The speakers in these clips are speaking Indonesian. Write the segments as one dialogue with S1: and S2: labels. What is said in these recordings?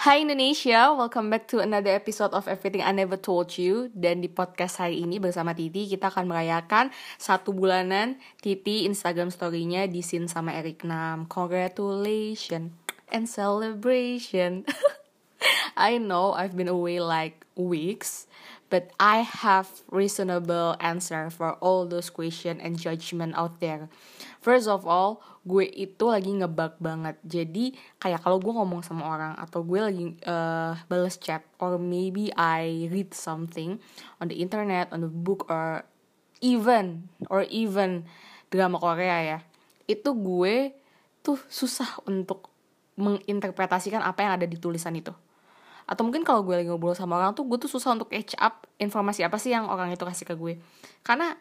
S1: Hai Indonesia, welcome back to another episode of Everything I Never Told You. Dan di podcast hari ini bersama Titi Kita akan merayakan satu bulanan Titi Instagram story-nya di scene sama Eric Nam. Congratulations and celebration. I know I've been away like weeks But I have reasonable answer for all those question and judgment out there. First of all, gue itu lagi ngebug banget. Jadi kayak kalau gue ngomong sama orang atau gue lagi uh, balas chat or maybe I read something on the internet, on the book or even or even drama Korea ya. Itu gue tuh susah untuk menginterpretasikan apa yang ada di tulisan itu atau mungkin kalau gue lagi ngobrol sama orang tuh gue tuh susah untuk catch up informasi apa sih yang orang itu kasih ke gue. Karena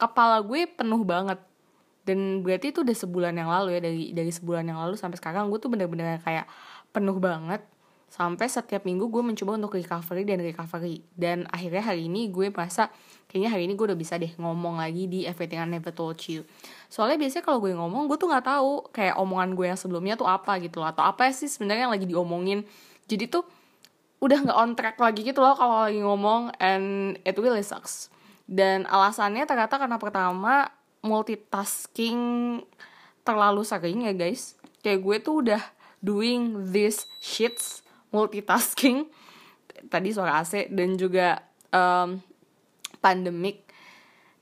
S1: kepala gue penuh banget. Dan berarti itu udah sebulan yang lalu ya dari dari sebulan yang lalu sampai sekarang gue tuh bener-bener kayak penuh banget. Sampai setiap minggu gue mencoba untuk recovery dan recovery. Dan akhirnya hari ini gue merasa kayaknya hari ini gue udah bisa deh ngomong lagi di Everything I Never Told You. Soalnya biasanya kalau gue ngomong gue tuh nggak tahu kayak omongan gue yang sebelumnya tuh apa gitu loh. Atau apa sih sebenarnya yang lagi diomongin. Jadi tuh udah nggak on track lagi gitu loh kalau lagi ngomong and it really sucks. Dan alasannya ternyata karena pertama multitasking terlalu sering ya guys. Kayak gue tuh udah doing this shits multitasking tadi suara AC dan juga um, pandemic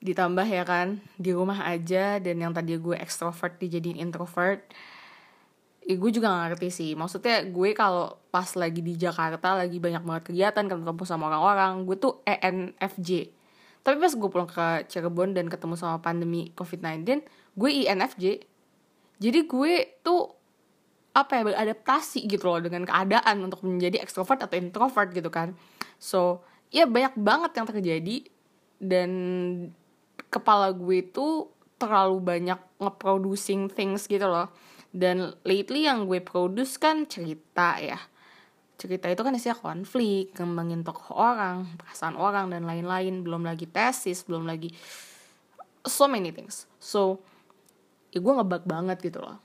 S1: ditambah ya kan di rumah aja dan yang tadi gue extrovert dijadiin introvert ya gue juga gak ngerti sih. Maksudnya gue kalau pas lagi di Jakarta lagi banyak banget kegiatan ketemu sama orang-orang gue tuh ENFJ tapi pas gue pulang ke Cirebon dan ketemu sama pandemi COVID-19 gue INFJ jadi gue tuh apa ya beradaptasi gitu loh dengan keadaan untuk menjadi extrovert atau introvert gitu kan. So ya banyak banget yang terjadi dan kepala gue tuh terlalu banyak nge-producing things gitu loh dan lately yang gue produce kan cerita ya. Cerita itu kan isinya konflik kembangin tokoh orang perasaan orang dan lain-lain. Belum lagi tesis belum lagi so many things. So ya gue ngebug banget gitu loh.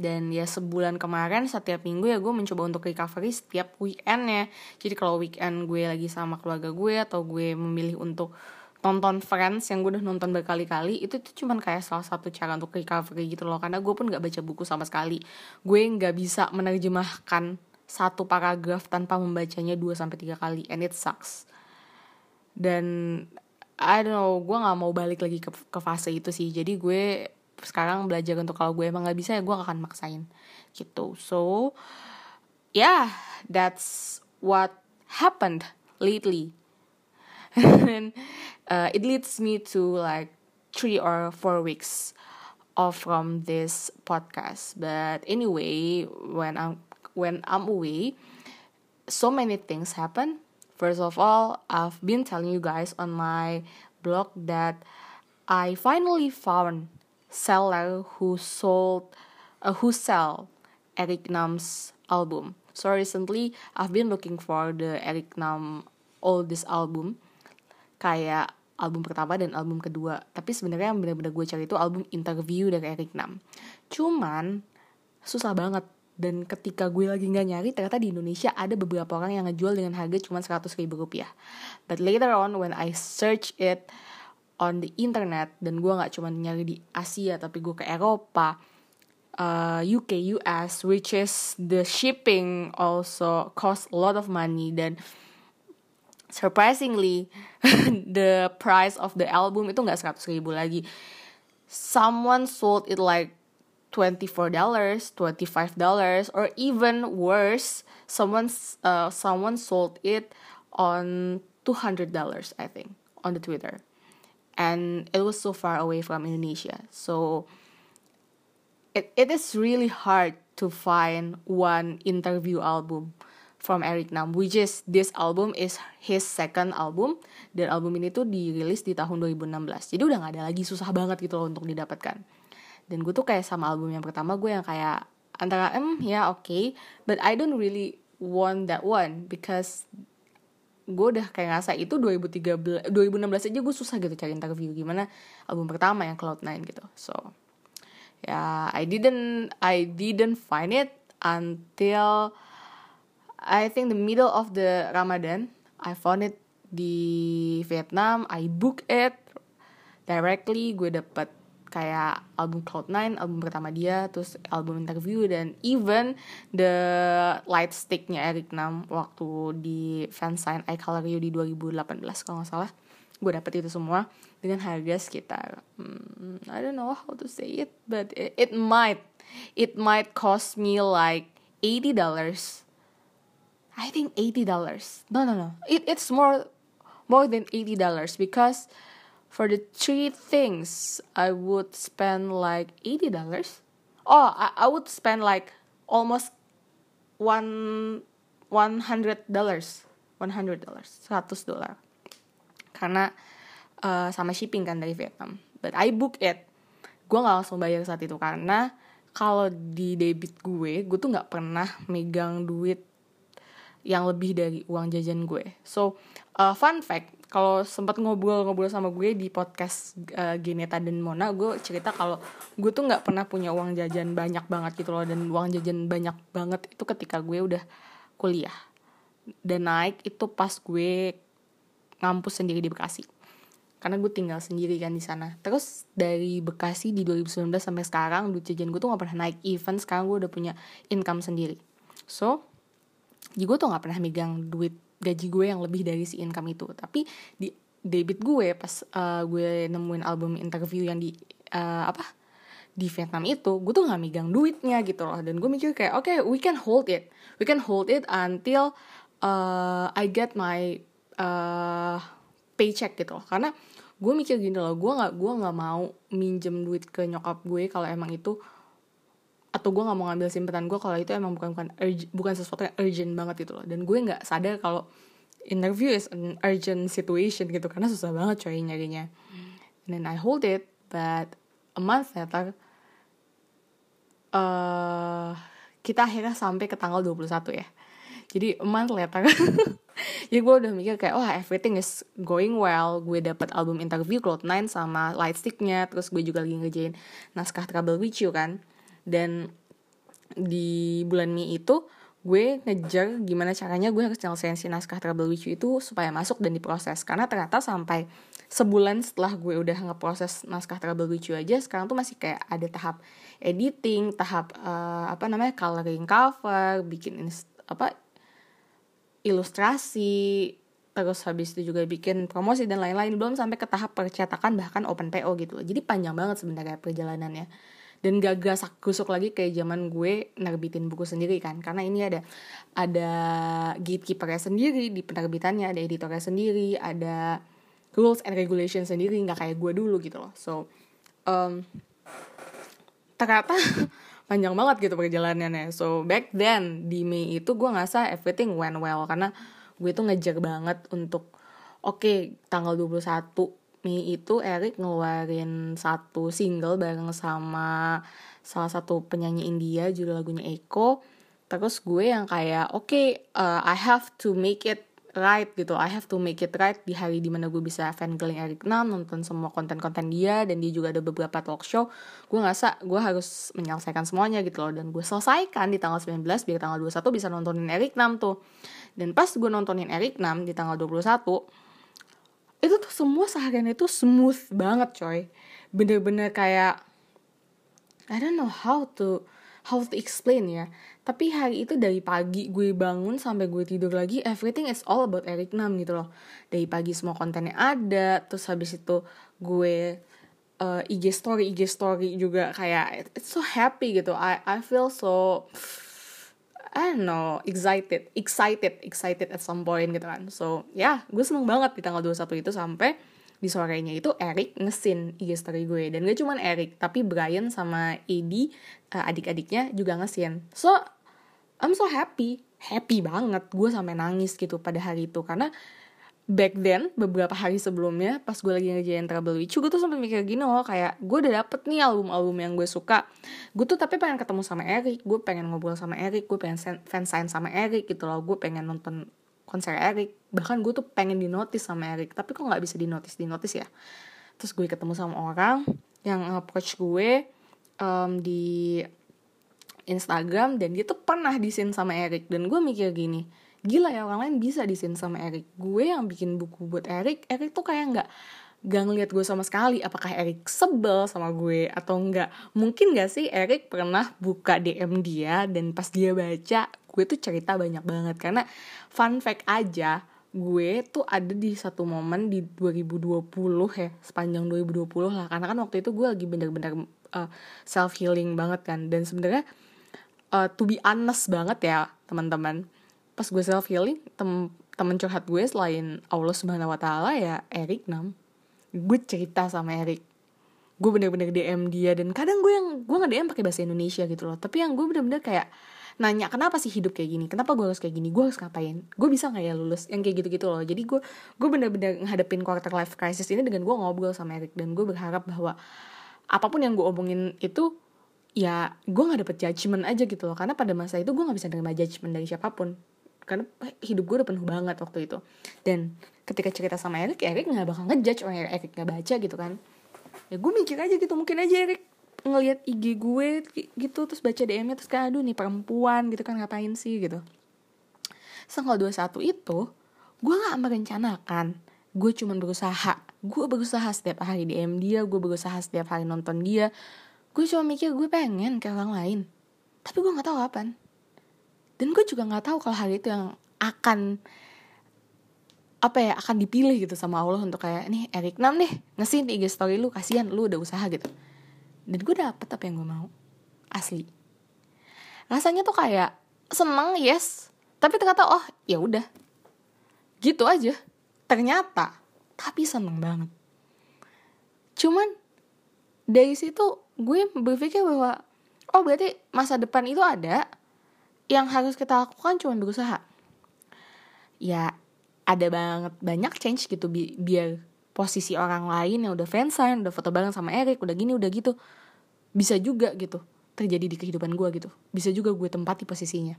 S1: Dan ya sebulan kemarin setiap minggu ya gue mencoba untuk recovery setiap weekendnya. Jadi kalau weekend gue lagi sama keluarga gue atau gue memilih untuk nonton Friends yang gue udah nonton berkali-kali itu tuh cuman kayak salah satu cara untuk recovery gitu loh. Karena gue pun nggak baca buku sama sekali. Gue nggak bisa menerjemahkan satu paragraf tanpa membacanya 2 sampai tiga kali and it sucks. Dan I don't know gue nggak mau balik lagi ke, ke fase itu sih. Jadi gue sekarang belajar untuk kalau gue emang nggak bisa ya gue akan maksain gitu. So yeah that's what happened lately and uh, it leads me to like three or four weeks off from this podcast. But anyway when i'm when i'm away so many things happen. First of all i've been telling you guys on my blog that i finally found seller who sold uh, who sell eric nam's album. So recently i've been looking for the eric nam oldest album kayak album pertama dan album kedua. Tapi sebenarnya yang benar-benar gue cari itu album interview dari Eric Nam. Cuman susah banget. Dan ketika gue lagi nggak nyari ternyata di Indonesia ada beberapa orang yang ngejual dengan harga cuma 100 ribu rupiah. But later on when I search it on the internet dan gue nggak cuma nyari di Asia tapi gue ke Eropa uh, UK US which is the shipping also cost a lot of money. Dan surprisingly the price of the album itu nggak 100 ribu lagi. Someone sold it like $24 $25 or even worse someone uh, someone sold it on $200 I think on the Twitter. And it was so far away from Indonesia. So it, it is really hard to find one interview album from Eric. Nam which is this album is his second album. Dan album ini tuh dirilis di tahun 2016 jadi udah gak ada lagi susah banget gitu loh untuk didapatkan. Dan gue tuh kayak sama album yang pertama gue yang kayak antara em ya oke. Okay, but I don't really want that one because gue udah kayak ngerasa itu 2013 2016 aja gue susah gitu cari interview gimana album pertama yang Cloud9 gitu. So ya yeah, I didn't I didn't find it until I think the middle of the Ramadan I found it di Vietnam I book it directly gue dapet kayak album Cloud9, album pertama dia, terus album interview dan even the light sticknya Eric Nam waktu di fansign I Color You di 2018 kalau nggak salah, gue dapet itu semua dengan harga sekitar hmm, I don't know how to say it, but it, it might it might cost me like 80 dollars. I think 80 dollars. No no no, it it's more more than 80 dollars because for the three things I would spend like eighty dollars. Oh, I, I would spend like almost one one hundred dollars, one hundred dollars, seratus dolar. Karena uh, sama shipping kan dari Vietnam. But I book it. Gue gak langsung bayar saat itu karena kalau di debit gue, gue tuh nggak pernah megang duit yang lebih dari uang jajan gue. So, uh, fun fact, kalau sempat ngobrol-ngobrol sama gue di podcast uh, Geneta dan Mona gue cerita kalau gue tuh nggak pernah punya uang jajan banyak banget gitu loh. Dan uang jajan banyak banget itu ketika gue udah kuliah. Dan naik itu pas gue ngampus sendiri di Bekasi. Karena gue tinggal sendiri kan di sana. Terus dari Bekasi di 2019 sampai sekarang duit jajan gue tuh nggak pernah naik. Even sekarang gue udah punya income sendiri. So jadi gue tuh nggak pernah megang duit gaji gue yang lebih dari si income itu. Tapi di debit gue pas uh, gue nemuin album interview yang di uh, apa di Vietnam itu gue tuh nggak megang duitnya gitu loh. Dan gue mikir kayak oke okay, we can hold it. We can hold it until uh, I get my uh, paycheck gitu loh. Karena gue mikir gini loh gue nggak gue nggak mau minjem duit ke nyokap gue kalau emang itu atau gue nggak mau ngambil simpenan gue kalau itu emang bukan bukan urgent, bukan sesuatu yang urgent banget gitu loh. Dan gue nggak sadar kalau interview is an urgent situation gitu karena susah banget coy nyarinya. And then I hold it but a month later uh, kita akhirnya sampai ke tanggal 21 ya. Jadi a month later jadi gue udah mikir kayak oh everything is going well. Gue dapet album interview Cloud9 sama Lightsticknya terus gue juga lagi ngerjain naskah Trouble With You kan dan di bulan Mei itu gue ngejar gimana caranya gue harus nyelesain si naskah Trouble With itu supaya masuk dan diproses. Karena ternyata sampai sebulan setelah gue udah ngeproses naskah Trouble With aja sekarang tuh masih kayak ada tahap editing tahap uh, apa namanya coloring cover bikin apa ilustrasi terus habis itu juga bikin promosi dan lain-lain. Belum sampai ke tahap percetakan bahkan open PO gitu jadi panjang banget sebenarnya perjalanannya dan gak gasak gusuk lagi kayak zaman gue nerbitin buku sendiri kan. Karena ini ada ada gatekeepernya sendiri di penerbitannya ada editornya sendiri ada rules and regulation sendiri. Nggak kayak gue dulu gitu loh. So um, ternyata panjang banget gitu perjalanannya. So back then di Mei itu gue ngerasa everything went well. Karena gue tuh ngejar banget untuk oke okay, tanggal 21 Mei itu Eric ngeluarin satu single bareng sama salah satu penyanyi India judul lagunya Eko. Terus gue yang kayak oke okay, uh, I have to make it right gitu. I have to make it right di hari di mana gue bisa fangirling Eric Nam nonton semua konten-konten dia dan dia juga ada beberapa talk show. Gue ngerasa gue harus menyelesaikan semuanya gitu loh dan gue selesaikan di tanggal 19 biar tanggal 21 bisa nontonin Eric Nam tuh. Dan pas gue nontonin Eric Nam di tanggal 21 itu tuh semua seharian itu smooth banget coy. Bener-bener kayak I don't know how to how to explain ya. Tapi hari itu dari pagi gue bangun sampai gue tidur lagi everything is all about Eric Nam gitu loh. Dari pagi semua kontennya ada terus habis itu gue uh, IG story IG story juga kayak it's so happy gitu. I I feel so I don't excited, excited, excited at some point gitu kan. So, ya, yeah, gue seneng banget di tanggal 21 itu sampai di sorenya itu Eric ngesin IG story gue. Dan gak cuman Eric, tapi Brian sama Eddie, uh, adik-adiknya juga ngesin. So, I'm so happy. Happy banget. Gue sampai nangis gitu pada hari itu. Karena back then beberapa hari sebelumnya pas gue lagi ngerjain Trouble With You gue tuh sampai mikir gini loh kayak gue udah dapet nih album-album yang gue suka. Gue tuh tapi pengen ketemu sama Eric gue pengen ngobrol sama Eric gue pengen fansign sama Eric gitu loh gue pengen nonton konser Eric. Bahkan gue tuh pengen di notice sama Eric tapi kok nggak bisa di notice di notice ya? Terus gue ketemu sama orang yang approach gue um, di Instagram dan dia tuh pernah disin sama Eric. Dan gue mikir gini gila ya orang lain bisa disin sama Eric. Gue yang bikin buku buat Eric Eric tuh kayak nggak gak ngeliat gue sama sekali apakah Eric sebel sama gue atau enggak mungkin gak sih Eric pernah buka DM dia dan pas dia baca gue tuh cerita banyak banget. Karena fun fact aja gue tuh ada di satu momen di 2020 ya sepanjang 2020 lah. Karena kan waktu itu gue lagi bener-bener uh, self healing banget kan. Dan sebenarnya uh, to be honest banget ya teman-teman pas gue self healing tem temen curhat gue selain Allah subhanahu wa taala ya Eric nam. Gue cerita sama Eric. Gue bener-bener DM dia dan kadang gue yang gue nggak DM pakai bahasa Indonesia gitu loh. Tapi yang gue bener-bener kayak nanya kenapa sih hidup kayak gini? Kenapa gue harus kayak gini? Gue harus ngapain? Gue bisa nggak ya lulus? Yang kayak gitu-gitu loh. Jadi gue gue bener-bener ngadepin quarter life crisis ini dengan gue ngobrol sama Eric dan gue berharap bahwa apa pun yang gue omongin itu ya gue nggak dapet judgement aja gitu loh. Karena pada masa itu gue nggak bisa nerima judgement dari siapa pun karena hidup gue udah penuh banget waktu itu. Dan ketika cerita sama Erik Erik nggak bakal ngejudge orang Erik nggak baca gitu kan. Ya gue mikir aja gitu mungkin aja Erik ngelihat IG gue gitu terus baca DM-nya terus kan aduh nih perempuan gitu kan ngapain sih? gitu. Tanggal 21 itu gue gak merencanakan. Gue cuma berusaha. Gue berusaha setiap hari DM dia gue berusaha setiap hari nonton dia. Gue cuma mikir gue pengen kayak orang lain. Tapi gue nggak tahu apa dan gue juga nggak tahu kalau hari itu yang akan apa ya akan dipilih gitu sama Allah untuk kayak nih Erik Nam nih ngasih di IG story lu kasihan lu udah usaha gitu. Dan gue dapet apa yang gue mau asli. Rasanya tuh kayak seneng yes tapi ternyata oh ya udah. Gitu aja. Ternyata tapi seneng banget. Cuman dari situ gue berpikir bahwa oh berarti masa depan itu ada yang harus kita lakukan cuma berusaha. Ya ada banget banyak change gitu bi biar posisi orang lain yang udah fansign udah foto bareng sama Eric udah gini udah gitu bisa juga gitu terjadi di kehidupan gue gitu. Bisa juga gue tempati posisinya.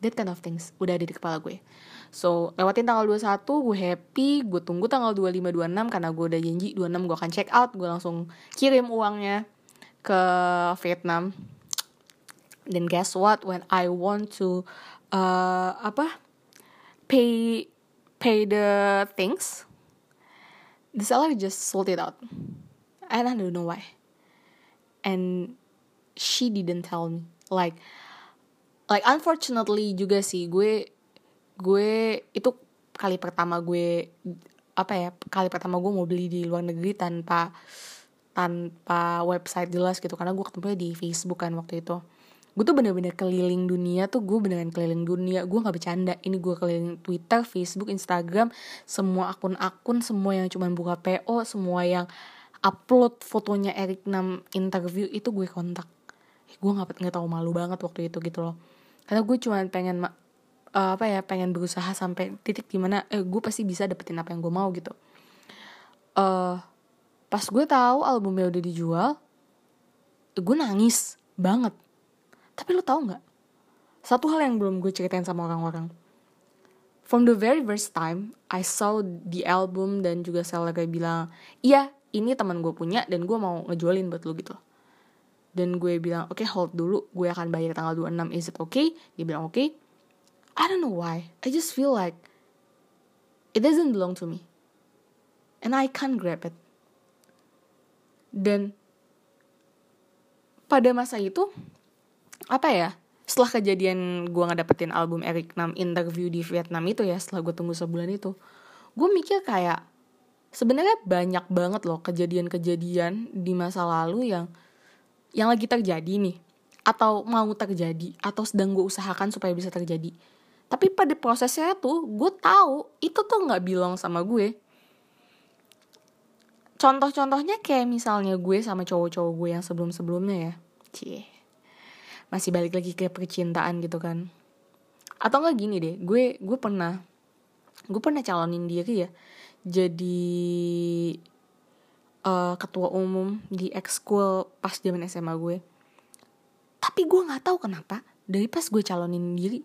S1: That kind of things udah ada di kepala gue. So lewatin tanggal 21 gue happy gue tunggu tanggal 25 26 karena gue udah janji 26 gue akan check out gue langsung kirim uangnya ke Vietnam dan guess what? When I want to uh, apa? Pay pay the things the seller just sold it out. And I don't know why. And she didn't tell me. Like like unfortunately juga sih gue gue itu kali pertama gue apa ya kali pertama gue mau beli di luar negeri tanpa tanpa website jelas gitu. Karena gue ketemu di Facebook kan waktu itu gue tuh bener-bener keliling dunia tuh gue beneran keliling dunia. Gue nggak bercanda. Ini gue keliling Twitter Facebook Instagram semua akun-akun semua yang cuma buka PO semua yang upload fotonya Eric Nam interview itu gue kontak. Gue nggak nggak tahu malu banget waktu itu gitu loh. Karena gue cuma pengen uh, apa ya pengen berusaha sampai titik di mana eh gue pasti bisa dapetin apa yang gue mau gitu. Uh, pas gue tahu albumnya udah dijual gue nangis banget tapi lo tau nggak? Satu hal yang belum gue ceritain sama orang-orang. From the very first time, I saw the album dan juga seller kayak bilang, iya ini teman gue punya dan gue mau ngejualin buat lo gitu. Dan gue bilang, oke okay, hold dulu, gue akan bayar tanggal 26, is it okay? Dia bilang oke. Okay. I don't know why, I just feel like it doesn't belong to me. And I can't grab it. Dan pada masa itu apa ya setelah kejadian gue nggak dapetin album Eric Nam interview di Vietnam itu ya setelah gue tunggu sebulan itu gue mikir kayak sebenarnya banyak banget loh kejadian-kejadian di masa lalu yang yang lagi terjadi nih atau mau terjadi atau sedang gue usahakan supaya bisa terjadi. Tapi pada prosesnya tuh gue tahu itu tuh nggak bilang sama gue. Contoh-contohnya kayak misalnya gue sama cowok-cowok gue yang sebelum-sebelumnya ya. Cie masih balik lagi ke percintaan gitu kan. Atau enggak gini deh gue gue pernah gue pernah calonin diri ya. Jadi uh, ketua umum di ekskul pas zaman SMA gue. Tapi gue nggak tahu kenapa dari pas gue calonin diri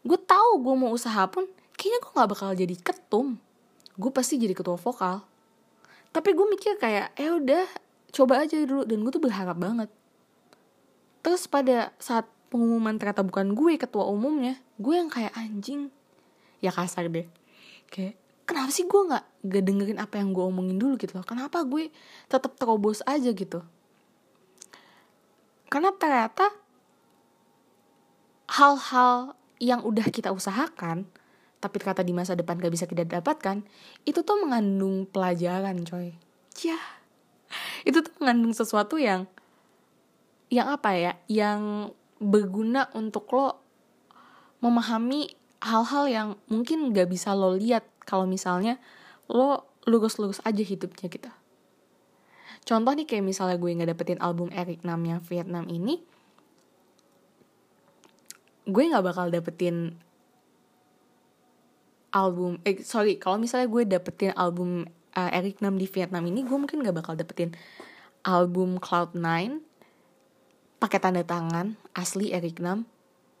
S1: gue tahu gue mau usaha pun kayaknya gue nggak bakal jadi ketum. Gue pasti jadi ketua vokal. Tapi gue mikir kayak eh udah coba aja dulu. Dan gue tuh berharap banget terus pada saat pengumuman ternyata bukan gue ketua umumnya gue yang kayak anjing. Ya kasar deh. Kayak kenapa sih gue nggak gak dengerin apa yang gue omongin dulu? Gitu loh. Kenapa gue tetap terobos aja? Gitu. Karena ternyata hal-hal yang udah kita usahakan tapi ternyata di masa depan gak bisa kita dapatkan itu tuh mengandung pelajaran coy. Ya itu tuh mengandung sesuatu yang yang apa ya yang berguna untuk lo memahami hal-hal yang mungkin gak bisa lo lihat kalau misalnya lo lurus-lurus aja hidupnya gitu. Contoh nih kayak misalnya gue nggak dapetin album Eric Nam yang Vietnam ini gue nggak bakal dapetin album eh sorry kalau misalnya gue dapetin album uh, Eric Nam di Vietnam ini gue mungkin nggak bakal dapetin album Cloud9 pakai tanda tangan asli Eric Nam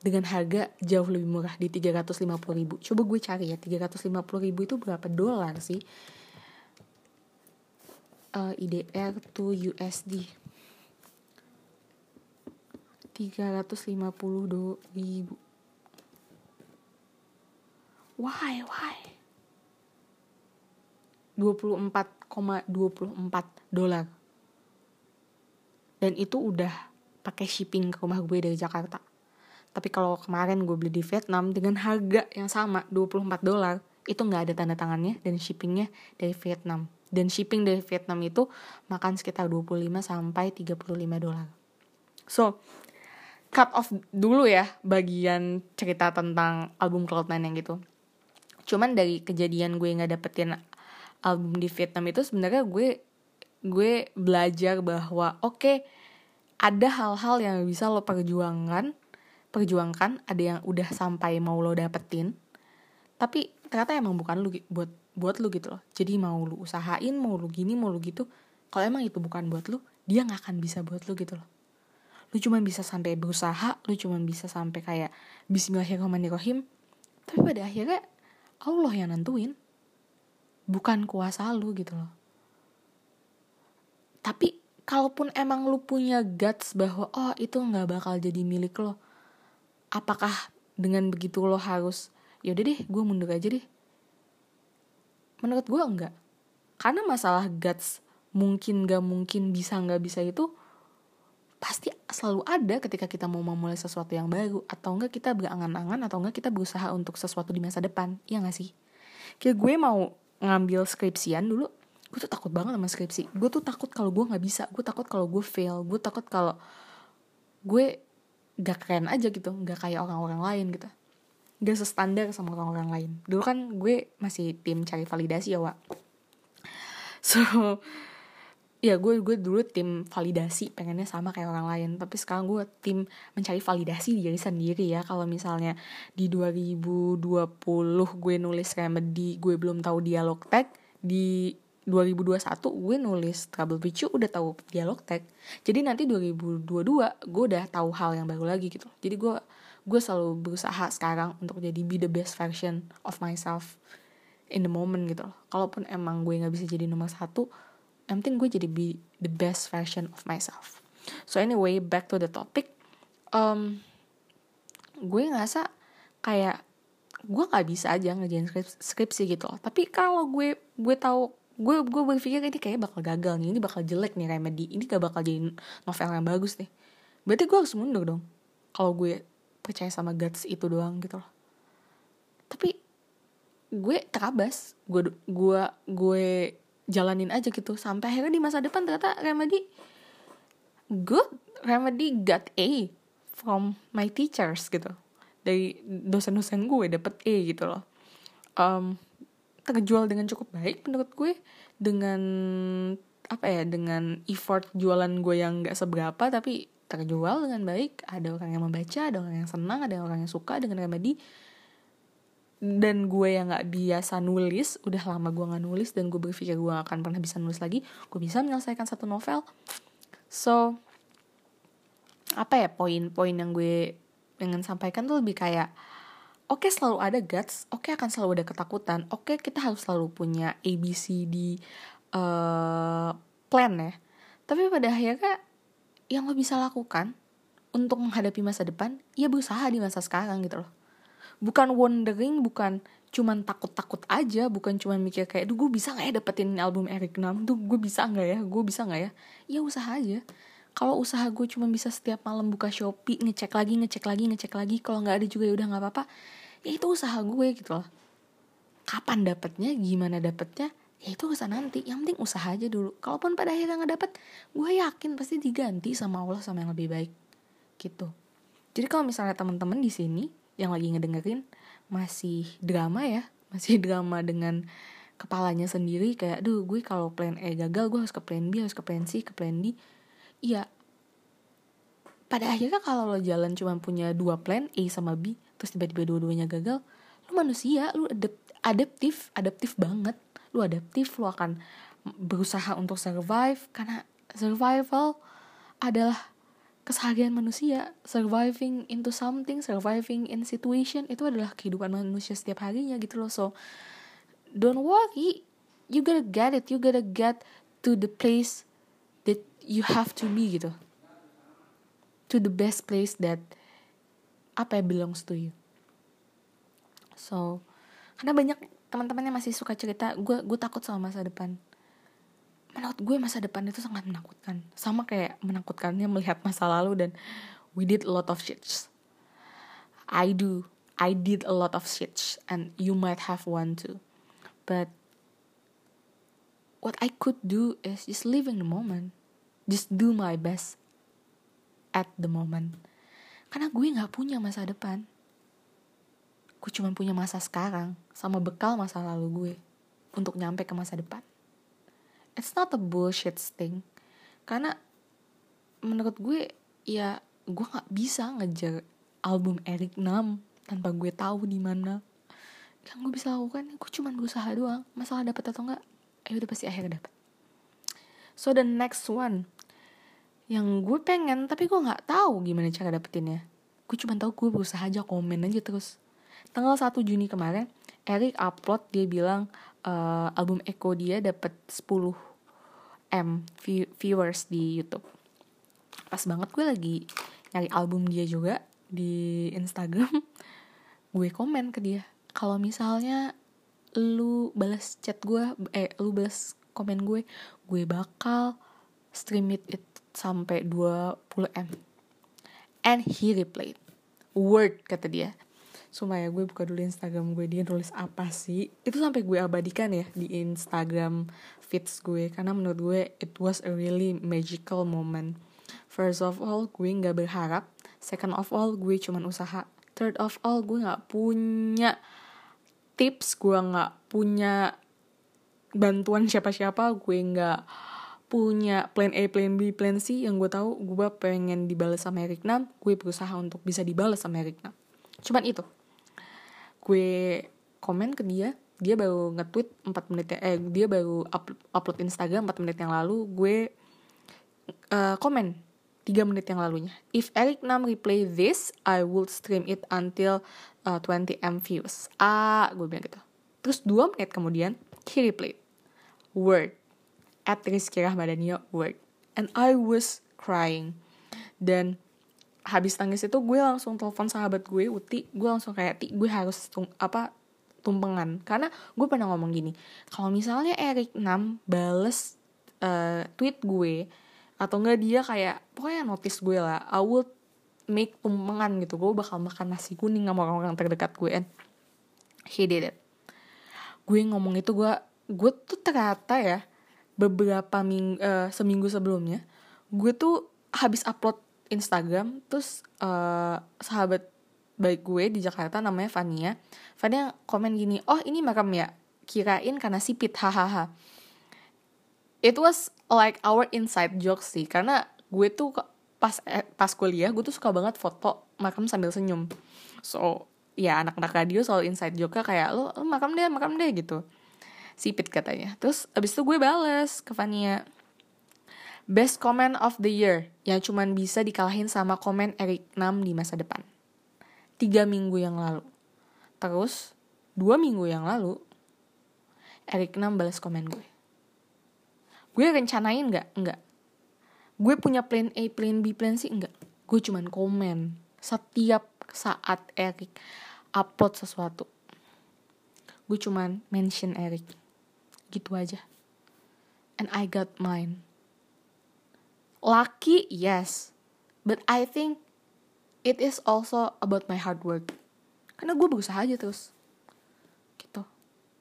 S1: dengan harga jauh lebih murah di 350 ribu. Coba gue cari ya 350 ribu itu berapa dolar sih? Uh, IDR to USD 350 ribu. Why why? 24,24 dolar. Dan itu udah pakai shipping ke rumah gue dari Jakarta. Tapi kalau kemarin gue beli di Vietnam dengan harga yang sama 24 dolar itu nggak ada tanda tangannya dan shippingnya dari Vietnam. Dan shipping dari Vietnam itu makan sekitar 25 sampai 35 dolar. So cut off dulu ya bagian cerita tentang album Cloud9 yang gitu. Cuman dari kejadian gue nggak dapetin album di Vietnam itu sebenarnya gue gue belajar bahwa oke okay, ada hal-hal yang bisa lo perjuangkan perjuangkan ada yang udah sampai mau lo dapetin tapi ternyata emang bukan lu buat buat lu gitu loh. Jadi mau lu usahain mau lu gini mau lu gitu kalau emang itu bukan buat lu dia nggak akan bisa buat lu gitu loh. Lu cuma bisa sampai berusaha lu cuma bisa sampai kayak Bismillahirrahmanirrahim tapi pada akhirnya Allah yang nentuin bukan kuasa lu gitu loh. Tapi kalaupun emang lu punya guts bahwa oh itu nggak bakal jadi milik lo apakah dengan begitu lo harus yaudah deh gue mundur aja deh? Menurut gue enggak karena masalah guts mungkin gak mungkin bisa nggak bisa itu pasti selalu ada ketika kita mau memulai sesuatu yang baru atau enggak kita berangan-angan atau enggak kita berusaha untuk sesuatu di masa depan. Ya gak sih? Kayak gue mau ngambil skripsian dulu gue tuh takut banget sama skripsi. Gue tuh takut kalau gue nggak bisa. Gue takut kalau gue fail. Gue takut kalau gue gak keren aja gitu. Gak kayak orang-orang lain gitu. Gak sestandar sama orang-orang lain. Dulu kan gue masih tim cari validasi ya Wak. So ya gue gue dulu tim validasi. Pengennya sama kayak orang lain. Tapi sekarang gue tim mencari validasi di diri sendiri ya. Kalau misalnya di 2020 gue nulis remedy gue belum tahu dialog tag di 2021 gue nulis trouble picu udah tahu dialog tag. Jadi nanti 2022 gue udah tahu hal yang baru lagi gitu. Jadi gue gue selalu berusaha sekarang untuk jadi be the best version of myself in the moment gitu loh. Kalaupun emang gue nggak bisa jadi nomor satu yang penting gue jadi be the best version of myself. So anyway back to the topic. Um, gue ngerasa kayak gue nggak bisa aja ngerjain skripsi, skripsi gitu loh. Tapi kalau gue gue tahu gue gue berpikir ini kayak bakal gagal nih ini bakal jelek nih remedy ini gak bakal jadi novel yang bagus nih berarti gue harus mundur dong. Kalau gue percaya sama guts itu doang gitu loh. Tapi gue terabas. Gue gue gue jalanin aja gitu. Sampai akhirnya di masa depan ternyata remedy good remedy got A from my teachers gitu. Dari dosen-dosen gue dapet A gitu loh. Um, terjual dengan cukup baik menurut gue dengan apa ya dengan effort jualan gue yang gak seberapa tapi terjual dengan baik. Ada orang yang membaca ada orang yang senang ada orang yang suka dengan remedy dan gue yang nggak biasa nulis udah lama gue nggak nulis dan gue berpikir gue gak akan pernah bisa nulis lagi gue bisa menyelesaikan satu novel. So apa ya poin-poin yang gue ingin sampaikan tuh lebih kayak oke okay, selalu ada guts. Oke okay, akan selalu ada ketakutan. Oke okay, kita harus selalu punya ABCD uh, plan ya. Tapi pada akhirnya yang lo bisa lakukan untuk menghadapi masa depan ya berusaha di masa sekarang gitu loh. Bukan wondering bukan cuman takut-takut aja bukan cuman mikir kayak duh gue bisa nggak ya dapetin album Eric Nam? Tuh gue bisa nggak ya? Gue bisa nggak ya? Ya usaha aja kalau usaha gue cuma bisa setiap malam buka shopee ngecek lagi ngecek lagi ngecek lagi kalau nggak ada juga ya udah nggak apa-apa. Ya itu usaha gue gitu loh. Kapan dapetnya gimana dapetnya ya itu usaha nanti. Yang penting usaha aja dulu. Kalaupun pada akhirnya nggak dapet gue yakin pasti diganti sama Allah sama yang lebih baik gitu. Jadi kalau misalnya teman-teman di sini yang lagi ngedengerin masih drama ya masih drama dengan kepalanya sendiri kayak duh gue kalau plan E gagal gue harus ke plan B harus ke plan C ke plan D iya. Pada akhirnya kalau lo jalan cuma punya dua plan A sama B terus tiba-tiba dua-duanya gagal lo manusia lo adapt adaptif adaptif banget. Lo adaptif lo akan berusaha untuk survive karena survival adalah keseharian manusia. Surviving into something surviving in situation itu adalah kehidupan manusia setiap harinya gitu loh. So don't worry you gotta get it you gotta get to the place you have to be gitu. To the best place that apa ya belongs to you. So karena banyak teman-temannya masih suka cerita gue gue takut sama masa depan. Menurut gue masa depan itu sangat menakutkan. Sama kayak menakutkannya melihat masa lalu dan we did a lot of shit I do. I did a lot of shit and you might have one too. But what I could do is just live in the moment just do my best at the moment. Karena gue nggak punya masa depan. Gue cuma punya masa sekarang sama bekal masa lalu gue untuk nyampe ke masa depan. It's not a bullshit thing. Karena menurut gue ya gue nggak bisa ngejar album Eric Nam tanpa gue tahu di mana. Yang gue bisa lakukan gue cuma berusaha doang. Masalah dapat atau enggak eh udah pasti akhirnya dapat so the next one yang gue pengen tapi gue nggak tahu gimana cara dapetinnya. Gue cuma tahu gue berusaha aja komen aja terus. Tanggal 1 Juni kemarin Eric upload dia bilang uh, album Echo dia dapat 10 M viewers di YouTube. Pas banget gue lagi nyari album dia juga di Instagram. Gue komen ke dia kalau misalnya lu balas chat gue eh lu balas komen gue gue bakal stream it, it sampai 20 m. And he replied word kata dia. Sumpah ya gue buka dulu Instagram gue Dia nulis apa sih? Itu sampai gue abadikan ya Di Instagram feeds gue Karena menurut gue It was a really magical moment. First of all gue gak berharap. Second of all gue cuman usaha. Third of all gue gak punya Tips Gue gak punya Bantuan siapa-siapa Gue gak punya plan A, plan B, plan C yang gue tahu gue pengen dibalas sama Eric Nam, gue berusaha untuk bisa dibalas sama Eric Nam. Cuman itu. Gue komen ke dia dia baru nge-tweet 4 menit eh dia baru up, upload Instagram 4 menit yang lalu gue uh, komen 3 menit yang lalunya. If Eric Nam replay this I will stream it until uh, 20 m views. Ah gue bilang gitu. Terus 2 menit kemudian he replayed word at Rizky Rahmadania word and I was crying. Dan habis tangis itu gue langsung telepon sahabat gue Uti. Gue langsung kayak ti gue harus tung, apa tumpengan. Karena gue pernah ngomong gini kalau misalnya Eric Nam bales uh, tweet gue atau enggak dia kayak pokoknya notice gue lah I will make tumpengan gitu. Gue bakal makan nasi kuning sama orang-orang terdekat gue. And he did it. Gue ngomong itu gue gue tuh ternyata ya beberapa ming uh, seminggu sebelumnya gue tuh habis upload Instagram terus uh, sahabat baik gue di Jakarta namanya Fania. Fania komen gini oh ini makam ya? Kirain karena sipit. Hahaha. It was like our inside joke sih karena gue tuh pas eh, pas kuliah gue tuh suka banget foto makam sambil senyum. So ya anak-anak radio soal inside joke kayak lo, lo makam deh makam deh gitu sipit katanya terus abis itu gue bales ke Fania Best comment of the year yang cuman bisa dikalahin sama komen Eric Nam di masa depan. Tiga minggu yang lalu. Terus, dua minggu yang lalu, Eric Nam balas komen gue. Gue rencanain gak? Enggak. Gue punya plan A, plan B, plan C? Enggak. gue cuman komen setiap saat Eric upload sesuatu gue cuman mention Eric gitu aja. And I got mine. Lucky yes. But I think it is also about my hard work. Karena gue berusaha aja terus. Gitu.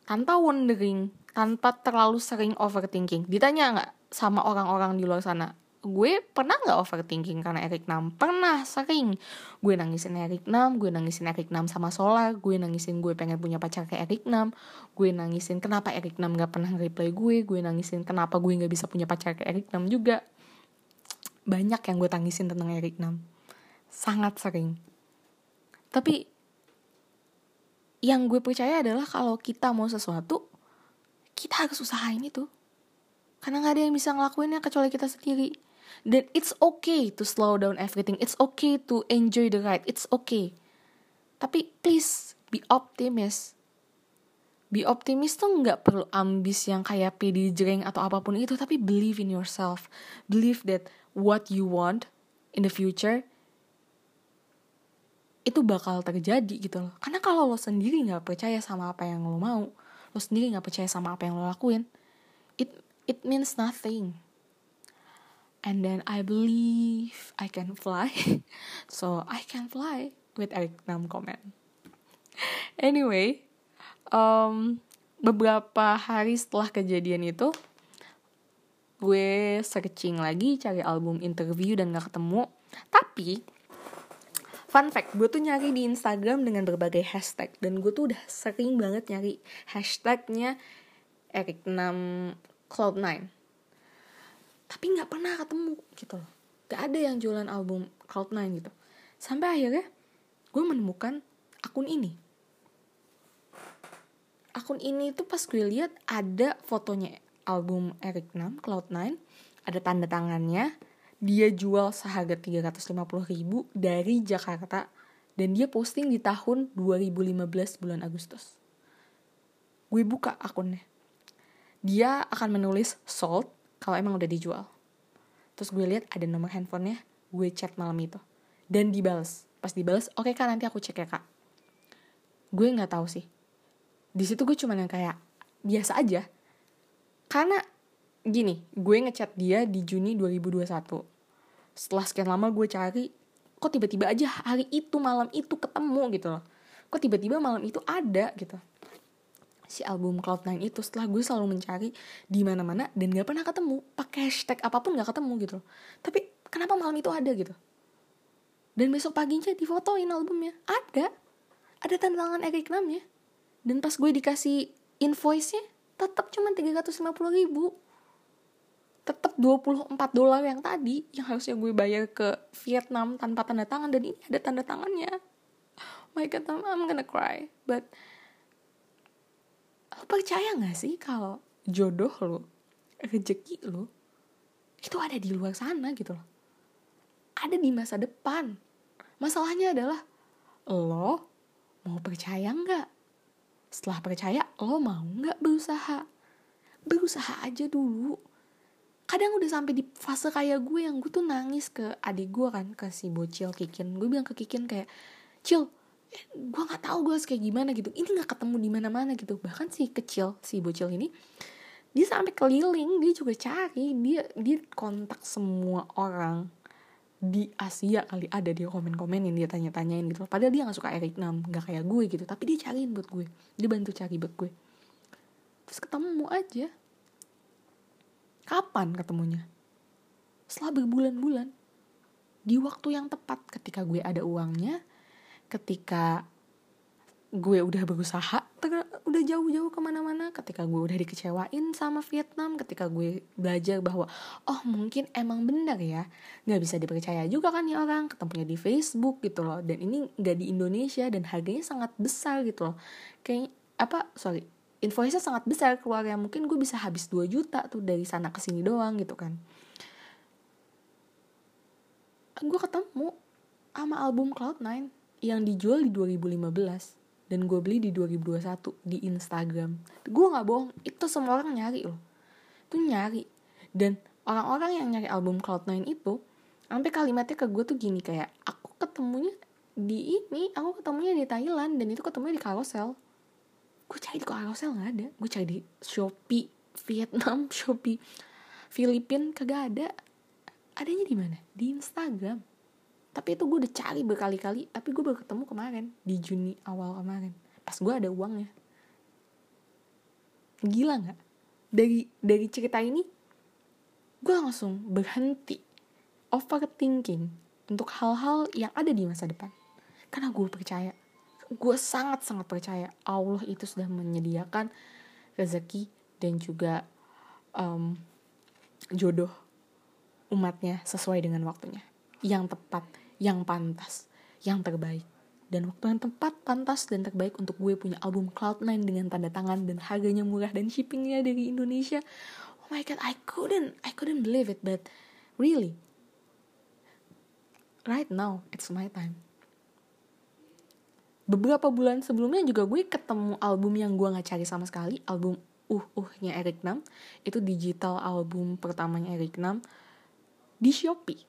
S1: Tanpa wondering tanpa terlalu sering overthinking. Ditanya nggak sama orang-orang di luar sana gue pernah nggak overthinking karena Erik Nam? Pernah sering. Gue nangisin Erik Nam gue nangisin Erik Nam sama Solar gue nangisin gue pengen punya pacar kayak Erik Nam gue nangisin kenapa Erik Nam nggak pernah reply gue gue nangisin kenapa gue nggak bisa punya pacar kayak Erik Nam juga. Banyak yang gue tangisin tentang Erik Nam. Sangat sering. Tapi yang gue percaya adalah kalau kita mau sesuatu kita harus usahain itu. Karena nggak ada yang bisa ngelakuinnya kecuali kita sendiri dan it's okay to slow down everything. It's okay to enjoy the ride. It's okay. Tapi please be optimist be optimist tuh nggak perlu ambis yang kayak pede jreng atau apa pun itu tapi believe in yourself. Believe that what you want in the future itu bakal terjadi gitu loh. Karena kalau lo sendiri nggak percaya sama apa yang lo mau lo sendiri nggak percaya sama apa yang lo lakuin it it means nothing and then I believe I can fly. So I can fly with Eric Nam comment anyway um, beberapa hari setelah kejadian itu gue searching lagi cari album interview dan gak ketemu. Tapi fun fact gue tuh nyari di Instagram dengan berbagai hashtag. Dan gue tuh udah sering banget nyari hashtagnya Eric Nam Cloud9 tapi nggak pernah ketemu gitu loh. Gak ada yang jualan album Cloud9 gitu. Sampai akhirnya gue menemukan akun ini. Akun ini tuh pas gue lihat ada fotonya album Eric Nam Cloud9 ada tanda tangannya. Dia jual seharga 350 ribu dari Jakarta. Dan dia posting di tahun 2015 bulan Agustus. Gue buka akunnya. Dia akan menulis sold kalau emang udah dijual. Terus gue lihat ada nomor handphonenya gue chat malam itu. Dan dibales. Pas dibales oke okay, kak nanti aku cek ya kak. Gue nggak tahu sih. Di situ gue cuman yang kayak biasa aja. Karena gini gue ngechat dia di Juni 2021 setelah sekian lama gue cari kok tiba-tiba aja hari itu malam itu ketemu gitu loh. Kok tiba-tiba malam itu ada gitu si album Cloud9 itu setelah gue selalu mencari di mana-mana dan gak pernah ketemu. Pakai hashtag apa pun gak ketemu gitu tapi kenapa malam itu ada gitu? Dan besok paginya difotoin albumnya. Ada. Ada tanda tangan Eric namanya dan pas gue dikasih invoice-nya tetap cuma 350 ribu. Tetap 24 dolar yang tadi yang harusnya gue bayar ke Vietnam tanpa tanda tangan. Dan ini ada tanda tangannya. Oh my god I'm gonna cry. But lo percaya gak sih kalau jodoh lo rezeki lo itu ada di luar sana gitu loh? Ada di masa depan. Masalahnya adalah lo mau percaya nggak? Setelah percaya lo mau nggak berusaha? Berusaha aja dulu. Kadang udah sampai di fase kayak gue yang gue tuh nangis ke adik gue kan ke si bocil kikin. Gue bilang ke kikin kayak cil gue nggak tahu gue harus kayak gimana gitu. Ini nggak ketemu di mana mana gitu. Bahkan si kecil si bocil ini dia sampai keliling dia juga cari. Dia dia kontak semua orang di Asia kali. Ada dia komen-komenin dia tanya-tanyain gitu. Padahal dia nggak suka Eric Nam nggak kayak gue gitu. Tapi dia cariin buat gue. Dia bantu cari buat gue. Terus ketemu aja. Kapan ketemunya? Setelah berbulan-bulan. Di waktu yang tepat ketika gue ada uangnya ketika gue udah berusaha udah jauh-jauh ke mana-mana ketika gue udah dikecewain sama Vietnam ketika gue belajar bahwa oh mungkin emang benar ya nggak bisa dipercaya juga kan nih orang ketemunya di Facebook gitu loh. Dan ini nggak di Indonesia dan harganya sangat besar gitu loh. Kayak apa sorry invoice-nya sangat besar keluar yang mungkin gue bisa habis 2 juta tuh dari sana ke sini doang gitu kan. Gue ketemu sama album Cloud9 yang dijual di 2015 dan gue beli di 2021 di Instagram. Gue nggak bohong itu semua orang nyari loh. Itu nyari. Dan orang-orang yang nyari album Cloud9 itu sampai kalimatnya ke gue tuh gini kayak aku ketemunya di ini aku ketemunya di Thailand dan itu ketemunya di Carousel. Gue cari di Carousel nggak ada. Gue cari di Shopee Vietnam Shopee Filipin kagak ada. Adanya di mana? Di Instagram tapi itu gue udah cari berkali-kali tapi gue baru ketemu kemarin di Juni awal kemarin. Pas gue ada uangnya. Gila nggak? Dari dari cerita ini gue langsung berhenti overthinking untuk hal-hal yang ada di masa depan. Karena gue percaya gue sangat sangat percaya Allah itu sudah menyediakan rezeki dan juga um, jodoh umatnya sesuai dengan waktunya yang tepat yang pantas yang terbaik. Dan waktu yang tepat pantas dan terbaik untuk gue punya album Cloud9 dengan tanda tangan dan harganya murah dan shippingnya dari Indonesia. Oh my god I couldn't I couldn't believe it but really right now it's my time. Beberapa bulan sebelumnya juga gue ketemu album yang gue nggak cari sama sekali album uh uhnya Eric Nam. Itu digital album pertamanya Eric Nam di Shopee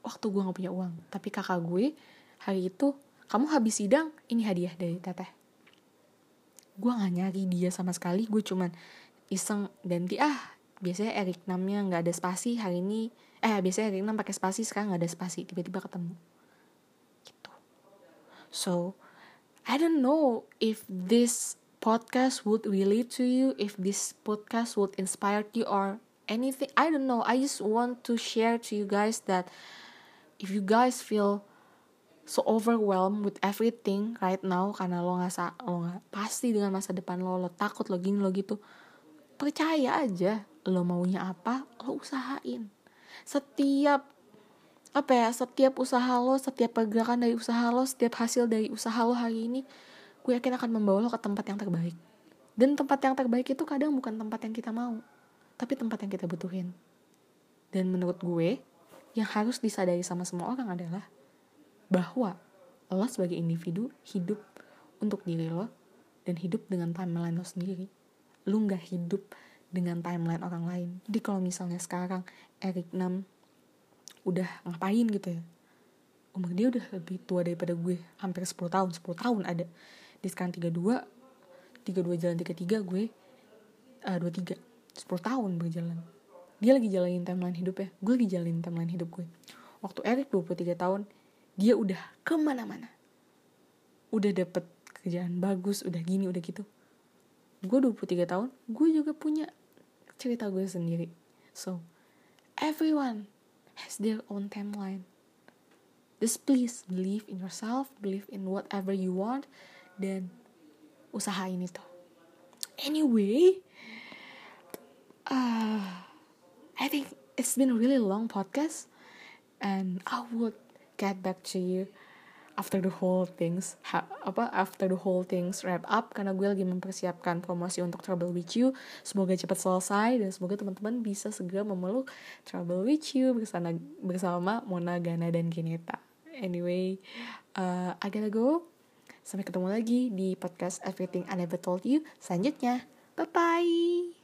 S1: waktu gue nggak punya uang. Tapi kakak gue hari itu kamu habis sidang ini hadiah dari teteh. Gue nggak nyari dia sama sekali gue cuman iseng ganti ah biasanya Eric Namnya nggak ada spasi hari ini. Eh biasanya Eric Nam pakai spasi sekarang nggak ada spasi tiba-tiba ketemu. Gitu. So I don't know if this podcast would relate to you, if this podcast would inspire you or anything. I don't know. I just want to share to you guys that if you guys feel so overwhelmed with everything right now karena lo nggak lo nggak pasti dengan masa depan lo lo takut lo gini lo gitu percaya aja lo maunya apa lo usahain. Setiap apa ya setiap usaha lo setiap pergerakan dari usaha lo setiap hasil dari usaha lo hari ini gue yakin akan membawa lo ke tempat yang terbaik. Dan tempat yang terbaik itu kadang bukan tempat yang kita mau tapi tempat yang kita butuhin. Dan menurut gue yang harus disadari sama semua orang adalah bahwa lo sebagai individu hidup untuk diri lo dan hidup dengan timeline lo sendiri. Lo nggak hidup dengan timeline orang lain. Jadi kalau misalnya sekarang Eric Nam udah ngapain gitu ya? Umur dia udah lebih tua daripada gue hampir 10 tahun 10 tahun ada. Di sekarang 32 32 jalan 33 gue uh, 23 10 tahun berjalan dia lagi jalanin timeline hidup ya. Gue lagi jalanin timeline hidup gue. Waktu Eric 23 tahun dia udah ke mana-mana. Udah dapet kerjaan bagus udah gini udah gitu. Gue 23 tahun gue juga punya cerita gue sendiri. So everyone has their own timeline. Just please believe in yourself believe in whatever you want dan usahain itu anyway uh, I think it's been a really long podcast and I would get back to you after the whole things ha, apa after the whole things wrap up karena gue lagi mempersiapkan promosi untuk Trouble with You semoga cepat selesai dan semoga teman-teman bisa segera memeluk Trouble with You bersama bersama Mona Gana dan Geneta anyway uh, I gotta go Sampai ketemu lagi di podcast Everything I Never Told You selanjutnya. Bye-bye.